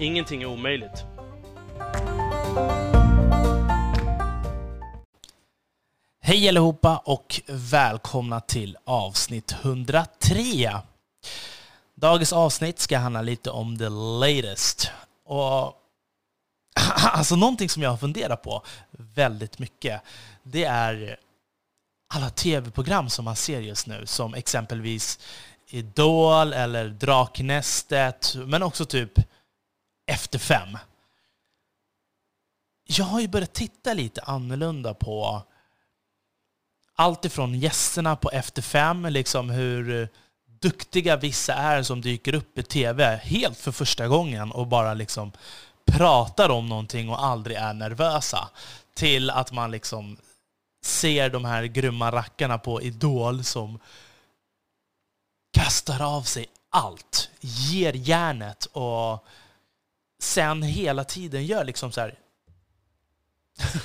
Ingenting är omöjligt. Hej allihopa och välkomna till avsnitt 103. Dagens avsnitt ska handla lite om the latest. Och alltså någonting som jag har funderat på väldigt mycket, det är alla tv-program som man ser just nu, som exempelvis Idol eller Draknästet, men också typ efter fem. Jag har ju börjat titta lite annorlunda på allt ifrån gästerna på Efter fem, liksom hur duktiga vissa är som dyker upp i tv helt för första gången och bara liksom pratar om någonting och aldrig är nervösa. Till att man liksom ser de här grymma rackarna på Idol som kastar av sig allt, ger järnet och sen hela tiden gör liksom så här.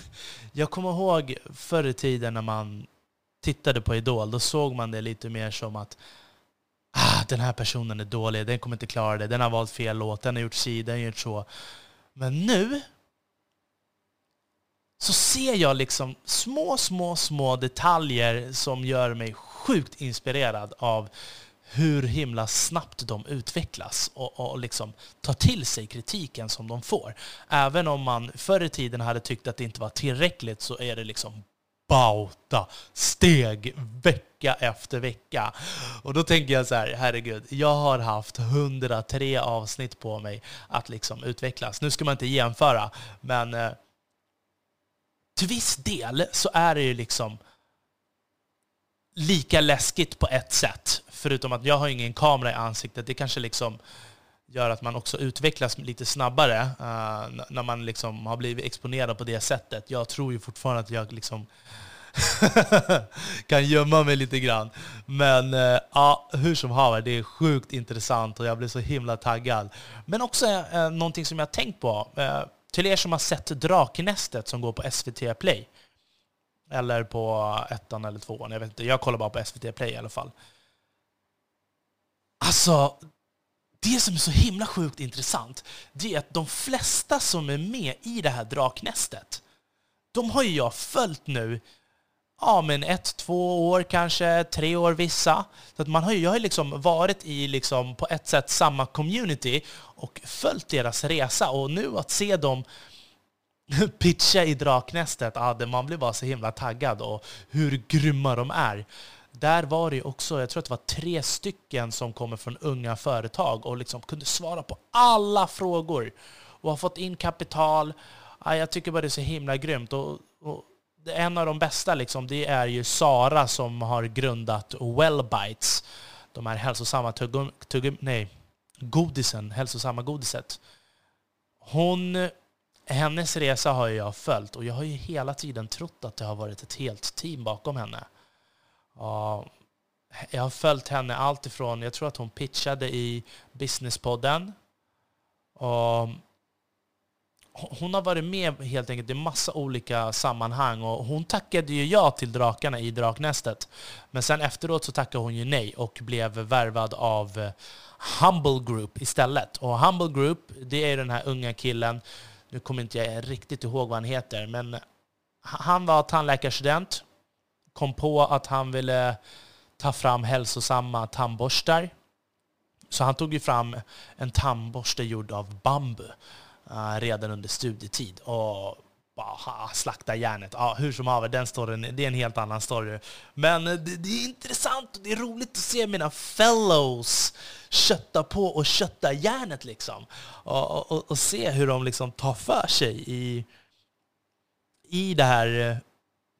Jag kommer ihåg förr i tiden när man tittade på Idol, då såg man det lite mer som att ah, den här personen är dålig, den kommer inte klara det, den har valt fel låt, den har gjort si, den har gjort så. Men nu så ser jag liksom små, små, små detaljer som gör mig sjukt inspirerad av hur himla snabbt de utvecklas och, och liksom tar till sig kritiken som de får. Även om man förr i tiden hade tyckt att det inte var tillräckligt så är det liksom bauta steg vecka efter vecka. Och då tänker jag så här, herregud, jag har haft 103 avsnitt på mig att liksom utvecklas. Nu ska man inte jämföra, men eh, till viss del så är det ju liksom lika läskigt på ett sätt. Förutom att jag har ingen kamera i ansiktet. Det kanske liksom gör att man också utvecklas lite snabbare uh, när man liksom har blivit exponerad på det sättet. Jag tror ju fortfarande att jag liksom kan gömma mig lite grann. Men uh, ja, hur som haver, det är sjukt intressant och jag blir så himla taggad. Men också uh, någonting som jag har tänkt på. Uh, till er som har sett Draknästet som går på SVT Play. Eller på ettan eller tvåan, jag vet inte. Jag kollar bara på SVT Play i alla fall. Alltså, det som är så himla sjukt intressant, det är att de flesta som är med i det här draknästet, de har ju jag följt nu, ja men ett, två år kanske, tre år vissa. Så att man har ju, jag har liksom varit i liksom på ett sätt samma community och följt deras resa. Och nu att se dem pitcha i draknästet, ja, man blir bara så himla taggad och hur grymma de är där var det också, jag tror att det var tre stycken som kommer från unga företag och liksom kunde svara på alla frågor och har fått in kapital. Jag tycker bara det är så himla grymt. Och, och en av de bästa liksom, det är ju Sara som har grundat Wellbites. De här hälsosamma tuggum, tuggum, nej, godisen, hälsosamma godiset. Hon, hennes resa har jag följt och jag har ju hela tiden trott att det har varit ett helt team bakom henne. Jag har följt henne alltifrån... jag tror att hon pitchade i Businesspodden. Och hon har varit med helt enkelt i massa olika sammanhang och hon tackade ju ja till drakarna i Draknästet. Men sen efteråt så tackade hon ju nej och blev värvad av eh, Humble Group istället. Och Humble Group, det är den här unga killen, nu kommer inte jag riktigt ihåg vad han heter, men han var tandläkarstudent, kom på att han ville ta fram hälsosamma tandborstar. Så han tog ju fram en tandborste gjord av bambu eh, redan under studietid och bara slakta järnet. Ja, hur som haver, den storyn, det är en helt annan story. Men det, det, är intressant och det är roligt att se mina fellows kötta på och kötta järnet liksom. Och, och, och se hur de liksom tar för sig i, i det här eh,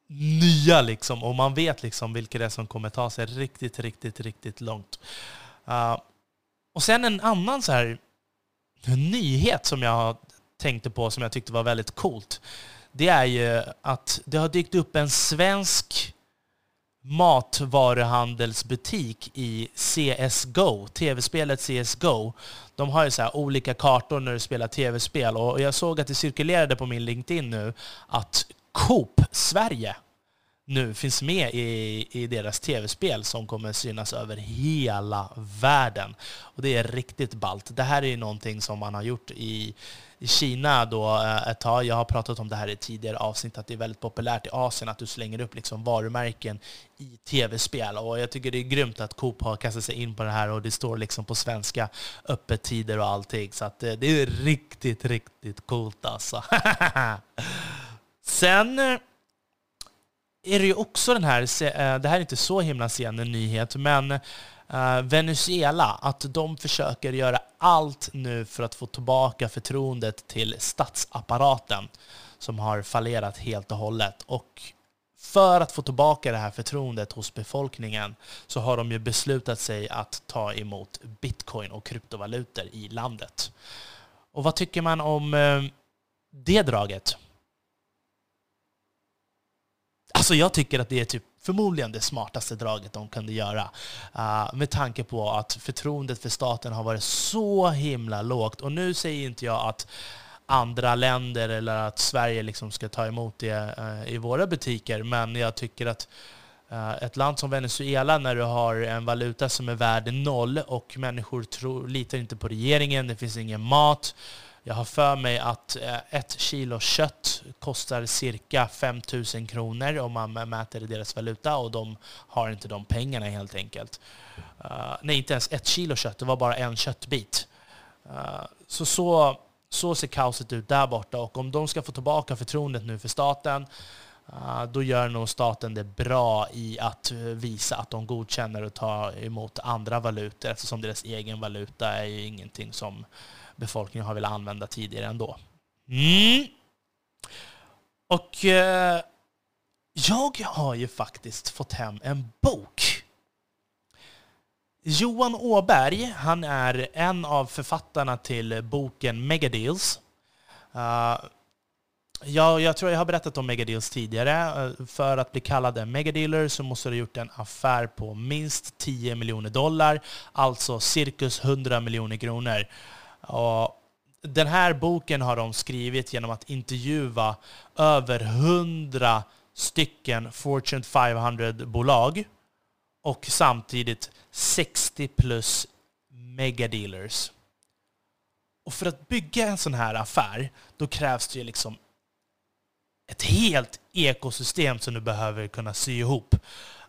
nya liksom, och man vet liksom vilka det är som kommer ta sig riktigt, riktigt, riktigt långt. Uh, och sen en annan så här nyhet som jag tänkte på som jag tyckte var väldigt coolt. Det är ju att det har dykt upp en svensk matvaruhandelsbutik i CSGO, tv-spelet CSGO. De har ju så olika kartor när du spelar tv-spel och jag såg att det cirkulerade på min LinkedIn nu att Coop Sverige nu finns med i, i deras tv-spel som kommer synas över hela världen. Och det är riktigt balt. Det här är ju någonting som man har gjort i, i Kina då eh, ett tag. Jag har pratat om det här i tidigare avsnitt, att det är väldigt populärt i Asien att du slänger upp liksom varumärken i tv-spel. Och jag tycker det är grymt att Coop har kastat sig in på det här och det står liksom på svenska öppettider och allting. Så att eh, det är riktigt, riktigt coolt alltså. Sen eh, är det ju också den här, eh, det här är inte så himla sen en nyhet, men eh, Venezuela, att de försöker göra allt nu för att få tillbaka förtroendet till statsapparaten som har fallerat helt och hållet. Och för att få tillbaka det här förtroendet hos befolkningen så har de ju beslutat sig att ta emot bitcoin och kryptovalutor i landet. Och vad tycker man om det draget? Alltså jag tycker att det är typ förmodligen det smartaste draget de kunde göra. Uh, med tanke på att förtroendet för staten har varit så himla lågt. Och nu säger inte jag att andra länder eller att Sverige liksom ska ta emot det uh, i våra butiker, men jag tycker att uh, ett land som Venezuela, när du har en valuta som är värd noll och människor tror, litar inte på regeringen, det finns ingen mat, jag har för mig att eh, ett kilo kött kostar cirka 5 000 kronor om man mäter i deras valuta och de har inte de pengarna helt enkelt. Uh, nej, inte ens ett kilo kött, det var bara en köttbit. Uh, så, så så ser kaoset ut där borta och om de ska få tillbaka förtroendet nu för staten då gör nog staten det bra i att visa att de godkänner att ta emot andra valutor eftersom deras egen valuta är ju ingenting som befolkningen har velat använda tidigare ändå. Mm. Och eh, jag har ju faktiskt fått hem en bok. Johan Åberg, han är en av författarna till boken Megadeals. Uh, Ja, jag tror jag har berättat om megadeals tidigare. Eh, för att bli kallad en megadealer så måste du ha gjort en affär på minst 10 miljoner dollar, alltså cirkus 100 miljoner kronor. Och den här boken har de skrivit genom att intervjua över 100 stycken Fortune 500-bolag och samtidigt 60 plus megadealers. Och för att bygga en sån här affär, då krävs det ju liksom ett helt ekosystem som du behöver kunna sy ihop.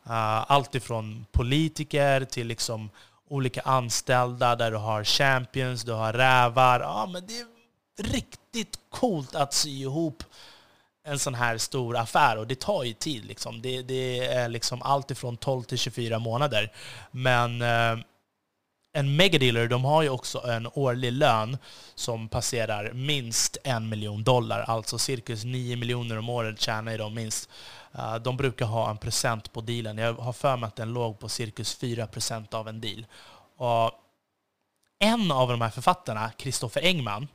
Uh, allt ifrån politiker till liksom olika anställda där du har champions, du har rävar. Ja, men det är riktigt coolt att sy ihop en sån här stor affär och det tar ju tid. Liksom. Det, det är liksom allt ifrån 12 till 24 månader. Men eh, en megadealer de har ju också en årlig lön som passerar minst en miljon dollar, alltså cirkus 9 miljoner om året tjänar de minst. Eh, de brukar ha en procent på dealen. Jag har för mig att den låg på cirkus 4 procent av en deal. Och en av de här författarna, Kristoffer Engman,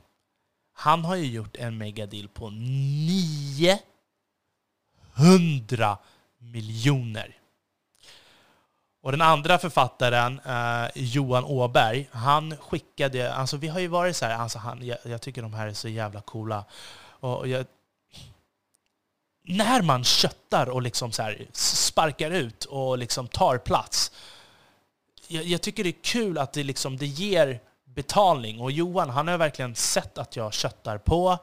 han har ju gjort en megadeal på 900 miljoner. Och den andra författaren, eh, Johan Åberg, han skickade... Alltså vi har ju varit så här, alltså han, jag, jag tycker de här är så jävla coola. Och jag, när man köttar och liksom så här sparkar ut och liksom tar plats, jag, jag, tycker det är kul att det, liksom, det ger betalning. Och Johan, han har verkligen sett att jag köttar på.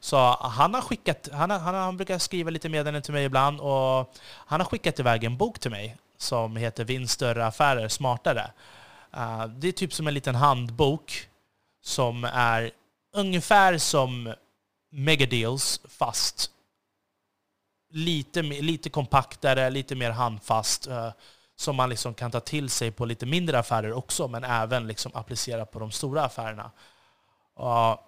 Så han har skickat, han, har, han, han brukar skriva lite meddelanden till mig ibland och han har skickat iväg en bok till mig som heter Vinn större affärer smartare. Uh, det är typ som en liten handbok som är ungefär som Megadeals fast lite, lite kompaktare, lite mer handfast. Eh, som man liksom kan ta till sig på lite mindre affärer också, men även liksom applicera på de stora affärerna. Och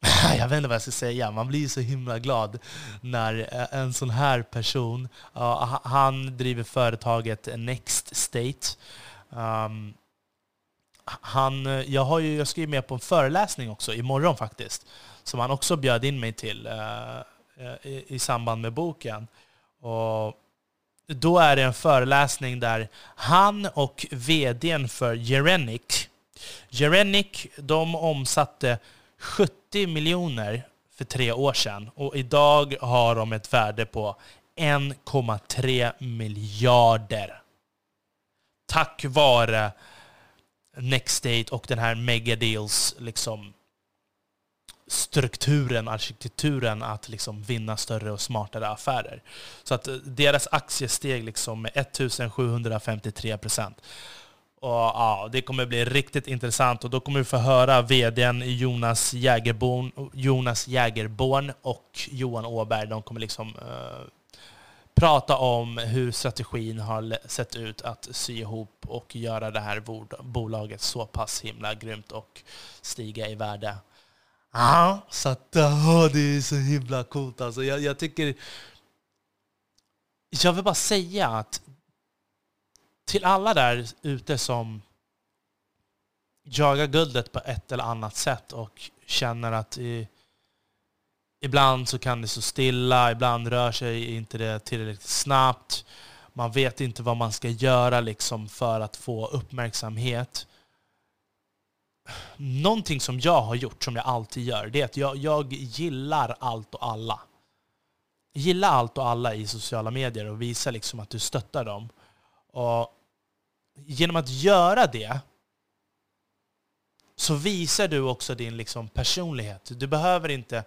jag vet inte vad jag ska säga, man blir så himla glad när eh, en sån här person, han driver företaget Next State. Ehm, han, jag, har ju, jag ska ju med på en föreläsning också imorgon faktiskt, som han också bjöd in mig till eh, Eh, i, i, samband med boken. Och då är det en föreläsning där han och vdn för Jerenic... Jerenic de omsatte 70 miljoner för tre år sedan och idag har de ett värde på 1,3 miljarder. Tack vare Nextdate och den här Megadeals liksom strukturen, arkitekturen att liksom vinna större och smartare affärer. Så att eh, deras aktie steg liksom med 1753 procent. Och ja, det kommer bli riktigt intressant och då kommer vi få höra vdn Jonas Jägerborn, Jonas Jägerborn och Johan Åberg. De kommer liksom eh, prata om hur strategin har sett ut att sy ihop och göra det här bolaget så pass himla grymt och stiga i värde. Ja, så att, oh, det är så himla coolt alltså. Jag, jag tycker... Jag vill bara säga att till alla där ute som jagar guldet på ett eller annat sätt och känner att i, ibland så kan det stå stilla, ibland rör sig inte det tillräckligt snabbt. Man vet inte vad man ska göra liksom för att få uppmärksamhet. Någonting som jag har gjort, som jag alltid gör, det är att jag, jag gillar allt och alla. Gilla allt och alla i sociala medier och visa liksom att du stöttar dem. Och genom att göra det så visar du också din liksom personlighet. Du behöver inte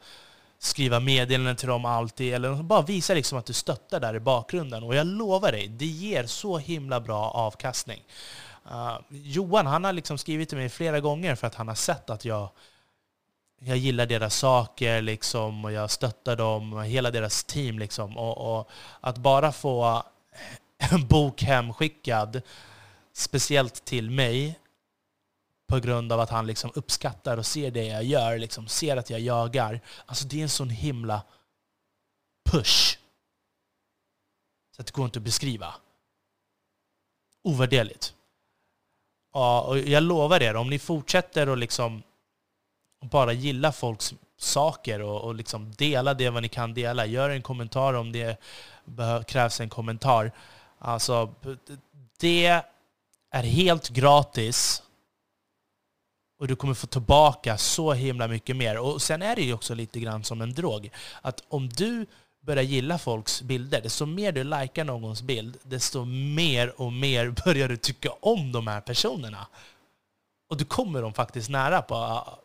skriva meddelanden till dem alltid, eller bara visa liksom att du stöttar där i bakgrunden. Och jag lovar dig, det ger så himla bra avkastning. Uh, Johan han har liksom skrivit till mig flera gånger för att han har sett att jag, jag gillar deras saker liksom, och jag stöttar dem, och hela deras team. Liksom. Och, och att bara få en bok hemskickad speciellt till mig på grund av att han liksom uppskattar och ser det jag gör, liksom ser att jag jagar. Alltså det är en sån himla push. Så att det går inte att beskriva. Ovärderligt. Ja, och jag lovar er, om ni fortsätter att liksom bara gilla folks saker och, och liksom dela det vad ni kan dela. Gör en kommentar om det krävs en kommentar. Alltså, det är helt gratis och du kommer få tillbaka så himla mycket mer. Och sen är det ju också lite grann som en drog. Att om du börjar gilla folks bilder, desto mer du likar någons bild, desto mer och mer börjar du tycka om de här personerna. Och du kommer dem faktiskt nära på ah,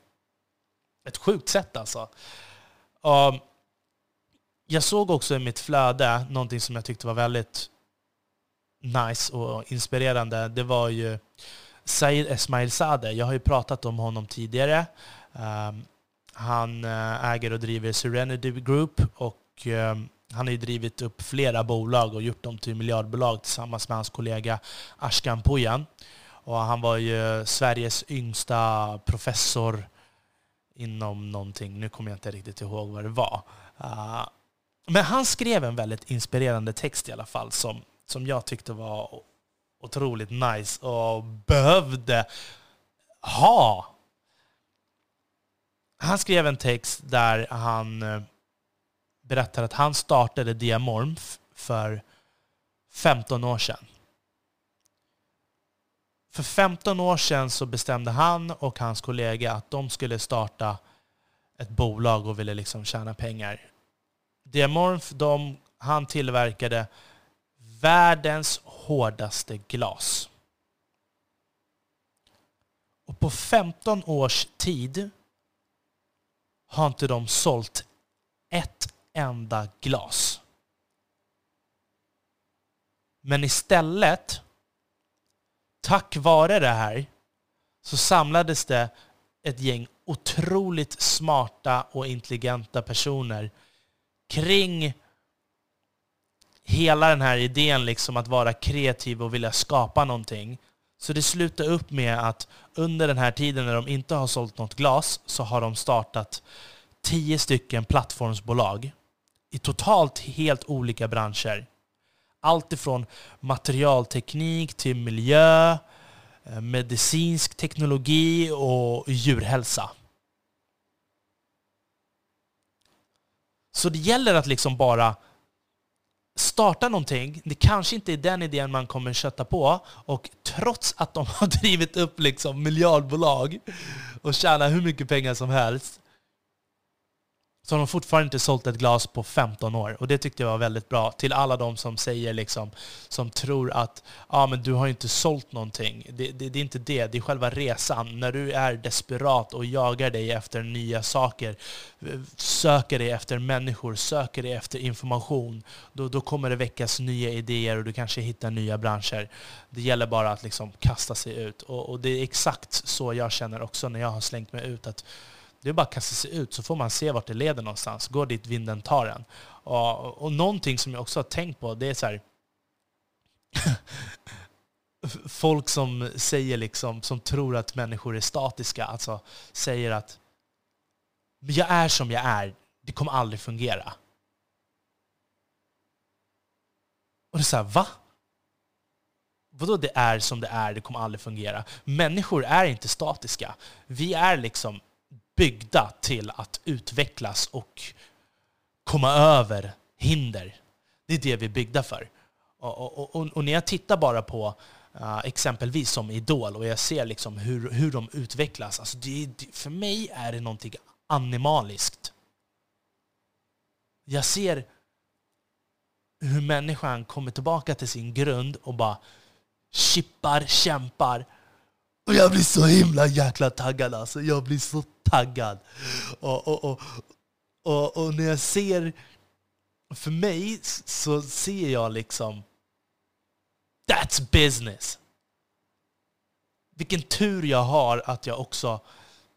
ett sjukt sätt alltså. Och jag såg också i mitt flöde någonting som jag tyckte var väldigt nice och inspirerande, det var ju Said Esmail Sade. Jag har ju pratat om honom tidigare. Um, han eh, äger och driver Serenity Group och och ehm, han har ju drivit upp flera bolag och gjort dem till miljardbolag tillsammans med hans kollega Ashkan Pujan. Och han var ju Sveriges yngsta professor inom någonting. Nu kommer jag inte riktigt ihåg vad det var. Ah, men han skrev en väldigt inspirerande text i alla fall som som jag tyckte var otroligt nice och behövde ha. Han skrev en text där han eh, berättar att han startade Diamorph för 15 år sedan. För 15 år sedan så bestämde han och hans kollega att de skulle starta ett bolag och ville liksom tjäna pengar. Diamorph, de, han tillverkade världens hårdaste glas. Och på 15 års tid har inte de sålt ett enda glas. Men istället, tack vare det här, så samlades det ett gäng otroligt smarta och intelligenta personer kring hela den här idén liksom att vara kreativ och vilja skapa någonting. Så det slutar upp med att under den här tiden när de inte har sålt något glas så har de startat tio stycken plattformsbolag i totalt helt olika branscher. Allt ifrån materialteknik till miljö, eh, medicinsk teknologi och djurhälsa. Så det gäller att liksom bara starta någonting. Det kanske inte är den idén man kommer kötta på. Och trots att de har drivit upp liksom miljardbolag och tjänar hur mycket pengar som helst så har de fortfarande inte sålt ett glas på 15 år. Och det tyckte jag var väldigt bra. Till alla de som säger liksom, som tror att ah, men du har inte sålt någonting. Det, det, det, är inte det, det är själva resan. När du är desperat och jagar dig efter nya saker, söker dig efter människor, söker dig efter information, då, då kommer det väckas nya idéer och du kanske hittar nya branscher. Det gäller bara att liksom kasta sig ut. Och, och det är exakt så jag känner också när jag har slängt mig ut. att det är bara att kasta sig ut så får man se vart det leder någonstans. Gå dit vinden tar en. Och, och någonting som jag också har tänkt på, det är så här, Folk som säger liksom, som tror att människor är statiska, alltså säger att jag är som jag är, det kommer aldrig fungera. Och det är såhär, va? Vadå det är som det är, det kommer aldrig fungera? Människor är inte statiska. Vi är liksom byggda till att utvecklas och komma över hinder. Det är det vi är byggda för. Och, och, och, och när jag tittar bara på uh, exempelvis som Idol och jag ser liksom hur, hur de utvecklas, alltså det, det, för mig är det någonting animaliskt. Jag ser hur människan kommer tillbaka till sin grund och bara chippar, kämpar. Och jag blir så himla jäkla taggad alltså. Jag blir så taggad. Och, och, och, och, och när jag ser... För mig så ser jag liksom... That's business! Vilken tur jag har att jag också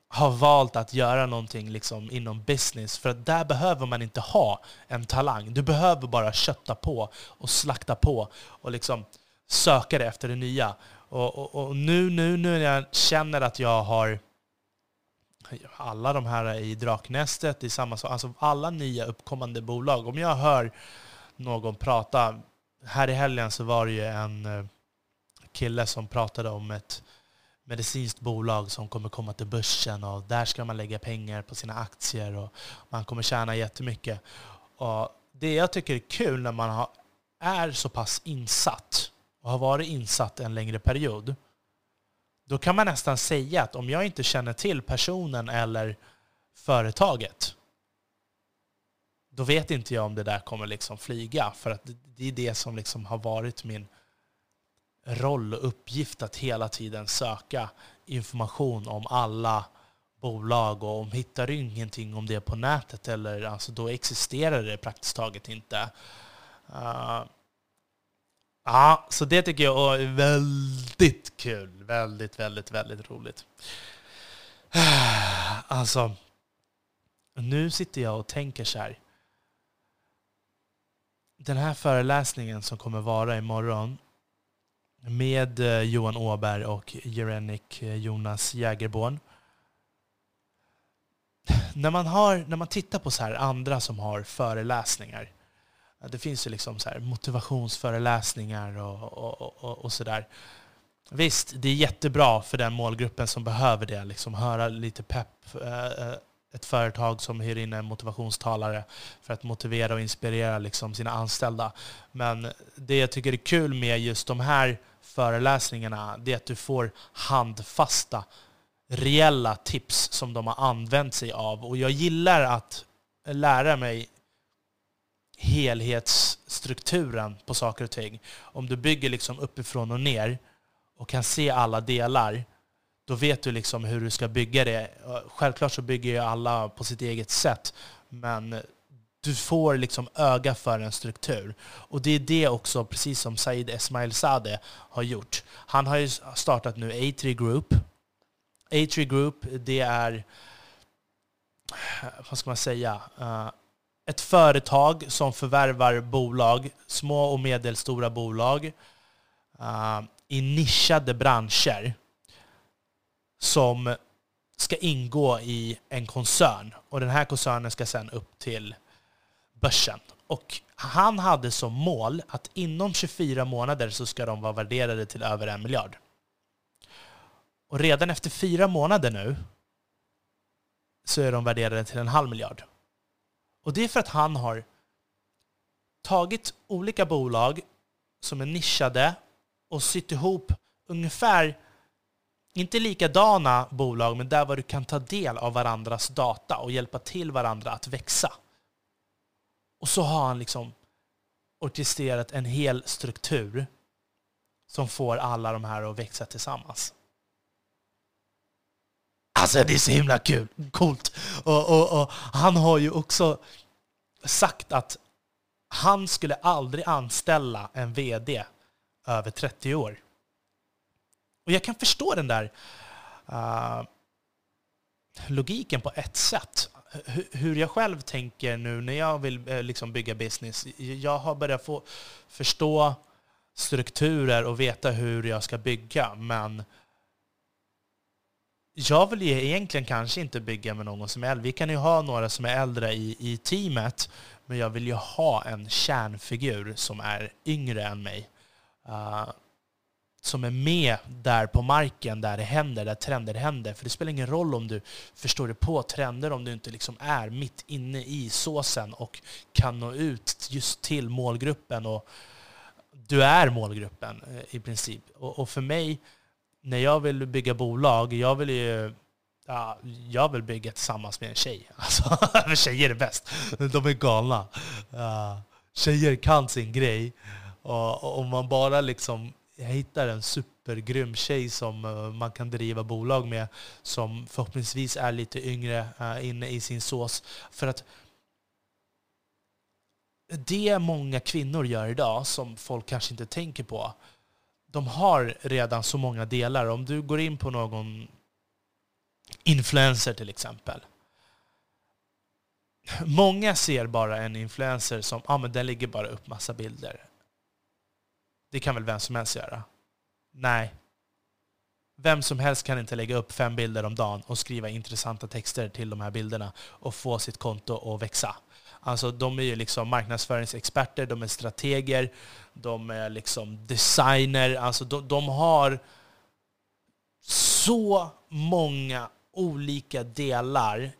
har valt att göra någonting liksom inom business. För att där behöver man inte ha en talang. Du behöver bara kötta på och slakta på och liksom söka dig efter det nya. Och, och, och nu, nu, nu när jag känner att jag har alla de här i Draknästet, i samma sak. Alltså alla nya uppkommande bolag. Om jag hör någon prata, här i helgen så var det ju en eh, kille som pratade om ett medicinskt bolag som kommer komma till börsen och där ska man lägga pengar på sina aktier och man kommer tjäna jättemycket. Och det jag tycker är kul när man har, är så pass insatt och har varit insatt en längre period, då kan man nästan säga att om jag inte känner till personen eller företaget, då vet inte jag om det där kommer liksom flyga. För att det är det som liksom har varit min roll och uppgift att hela tiden söka information om alla bolag och om hittar du ingenting om det på nätet eller alltså då existerar det praktiskt taget inte. Uh, Ja, så det tycker jag är väldigt kul. Väldigt, väldigt, väldigt roligt. Alltså, nu sitter jag och tänker så här. Den här föreläsningen som kommer vara imorgon med eh, Johan Åberg och Jerenik eh, Jonas Jägerborn. När man, har, när man tittar på så här andra som har föreläsningar det finns ju liksom så motivationsföreläsningar och, och, och, och sådär. Visst, det är jättebra för den målgruppen som behöver det. Liksom höra lite pepp. Eh, eh, ett företag som hyr in en motivationstalare för att motivera och inspirera liksom sina anställda. Men det jag tycker är kul med just de här föreläsningarna det är att du får handfasta, reella tips som de har använt sig av. Och jag gillar att lära mig helhetsstrukturen på saker och ting. Om du bygger liksom uppifrån och ner och kan se alla delar, då vet du liksom hur du ska bygga det. Självklart så bygger ju alla på sitt eget sätt, men du får liksom öga för en struktur. Och det är det också, precis som Said Esmail Sadeh har gjort. Han har ju startat nu A3 Group. A3 Group, det är, vad ska man säga, eh, ett företag som förvärvar bolag, små och medelstora bolag, uh, i nischade branscher som ska ingå i en koncern. Och den här koncernen ska sedan upp till börsen. Och han hade som mål att inom 24 månader så ska de vara värderade till över en miljard. Och redan efter fyra månader nu så är de värderade till en halv miljard. Och det är för att han har tagit olika bolag som är nischade och sytt ihop ungefär, inte likadana bolag, men där var du kan ta del av varandras data och hjälpa till varandra att växa. Och så har han liksom orkestrerat en hel struktur som får alla de här att växa tillsammans. Alltså det är så himla kul, coolt. Och, och, och, han har ju också sagt att han skulle aldrig anställa en VD över 30 år. Och jag kan förstå den där uh, logiken på ett sätt. H hur jag själv tänker nu när jag vill uh, liksom bygga business. Jag har börjat få förstå strukturer och veta hur jag ska bygga, men jag vill ju egentligen kanske inte bygga med någon som är äldre. Vi kan ju ha några som är äldre i, i teamet, men jag vill ju ha en kärnfigur som är yngre än mig. Uh, som är med där på marken, där det händer, där trender händer. För det spelar ingen roll om du förstår dig på trender om du inte liksom är mitt inne i såsen och kan nå ut just till målgruppen. Och du är målgruppen eh, i princip. Och, och för mig, när jag vill bygga bolag, jag vill ju Ja, jag vill bygga tillsammans med en tjej. Alltså, tjejer är bäst. De är galna. Uh, tjejer kan sin grej. Och om man bara liksom hittar en supergrym tjej som eh, man kan driva bolag med, som förhoppningsvis är lite yngre uh, inne i sin sås. För att det många kvinnor gör idag, som folk kanske inte tänker på, de har redan så många delar. Om du går in på någon influencer till exempel. Många ser bara en influencer som, ah, men den lägger bara upp massa bilder. Det kan väl vem som helst göra? Nej. Vem som helst kan inte lägga upp fem bilder om dagen och skriva intressanta texter till de här bilderna och få sitt konto att växa. Alltså de är ju liksom marknadsföringsexperter, de är strateger, de är liksom designer. Alltså de, de har så många olika delar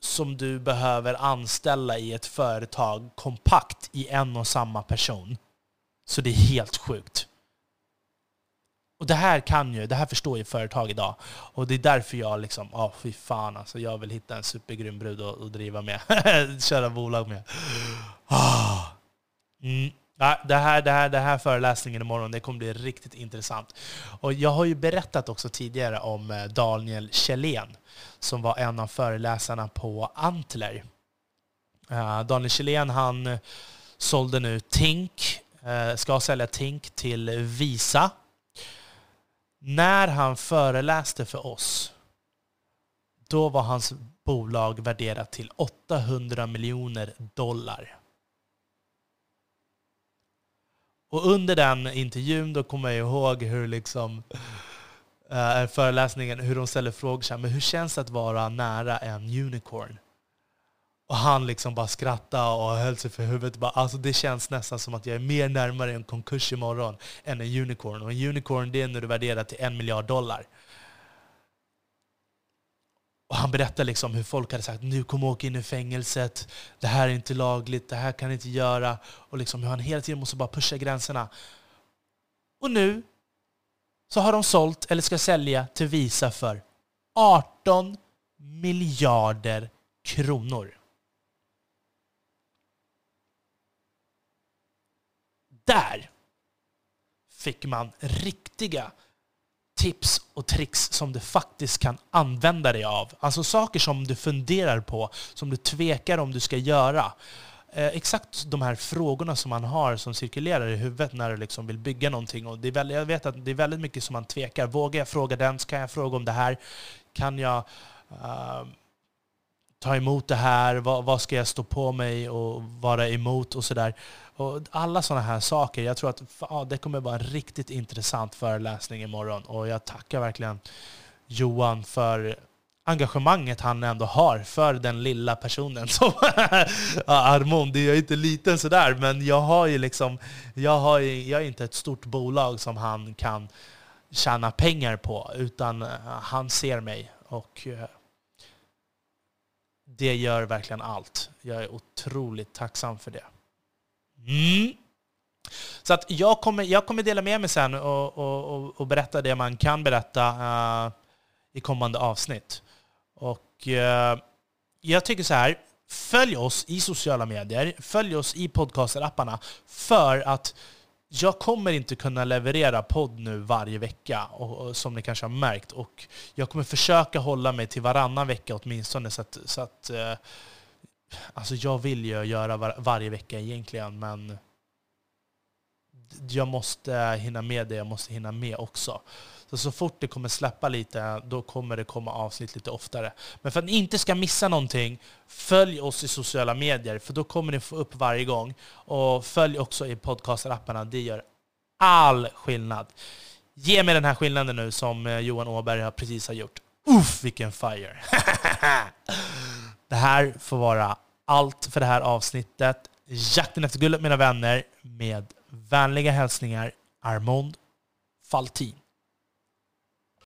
som du behöver anställa i ett företag kompakt i en och samma person. Så det är helt sjukt. Och det här kan ju, det här förstår ju företag idag. Och det är därför jag liksom, ja oh, fy fan alltså, jag vill hitta en supergrym brud att driva med. Köra bolag med. Oh. Mm. det, här, det, här, det här föreläsningen imorgon det kommer bli riktigt intressant. Och jag har ju berättat också tidigare om eh, Daniel Kjellén som var en av föreläsarna på Antler. Uh, Daniel Kjellén han eh, sålde nu Tink, uh, ska sälja Tink till Visa när han föreläste för oss, då var hans bolag värderat till 800 miljoner dollar. Och under den intervjun då kommer jag ihåg hur liksom uh, föreläsningen, hur de ställer frågor så här, men hur känns det att vara nära en unicorn? Och han liksom bara skrattade och höll sig för huvudet. Bara, alltså det känns nästan som att jag är mer närmare en konkurs imorgon än en unicorn. Och en unicorn det är när du värderar till en miljard dollar. Och han berättade liksom hur folk hade sagt nu kommer åka in i fängelset, det här är inte lagligt, det här kan ni inte göra. Och liksom hur han hela tiden måste bara pusha gränserna. Och nu så har de sålt, eller ska sälja, till Visa för 18 miljarder kronor. Där fick man riktiga tips och tricks som du faktiskt kan använda dig av. Alltså saker som du funderar på, som du tvekar om du ska göra. Eh, exakt de här frågorna som man har som cirkulerar i huvudet när du liksom vill bygga någonting. Och det är väldigt, jag vet att det är väldigt mycket som man tvekar. Vågar jag fråga den? Ska jag fråga om det här? Kan jag uh, ta emot det här? Vad, vad, ska jag stå på mig och vara emot? Och sådär. Alla sådana här saker. Jag tror att ja, det kommer vara en riktigt intressant föreläsning imorgon. Och jag tackar verkligen Johan för engagemanget han ändå har för den lilla personen som Armon. Jag är inte liten sådär, men jag har ju liksom, jag, har ju, jag är inte ett stort bolag som han kan tjäna pengar på, utan eh, han ser mig. Och eh, det gör verkligen allt. Jag är otroligt tacksam för det. Mm. Så att jag, kommer, jag kommer dela med mig sen och, och, och berätta det man kan berätta uh, i kommande avsnitt. Och uh, jag tycker så här, följ oss i sociala medier, följ oss i podcasterapparna för att jag kommer inte kunna leverera podd nu varje vecka, och, och, som ni kanske har märkt. Och jag kommer försöka hålla mig till varannan vecka åtminstone. Så att, så att, eh, alltså jag vill ju göra var, varje vecka egentligen, men jag måste hinna med det jag måste hinna med också. Så, så fort det kommer släppa lite, då kommer det komma avsnitt lite oftare. Men för att ni inte ska missa någonting, följ oss i sociala medier, för då kommer ni få upp varje gång. Och följ också i podcastapparna, det gör all skillnad. Ge mig den här skillnaden nu som eh, Johan Åberg precis har gjort. Uff, vilken fire! det här får vara allt för det här avsnittet. Jakten efter guldet, mina vänner, med vänliga hälsningar Armond Faltin.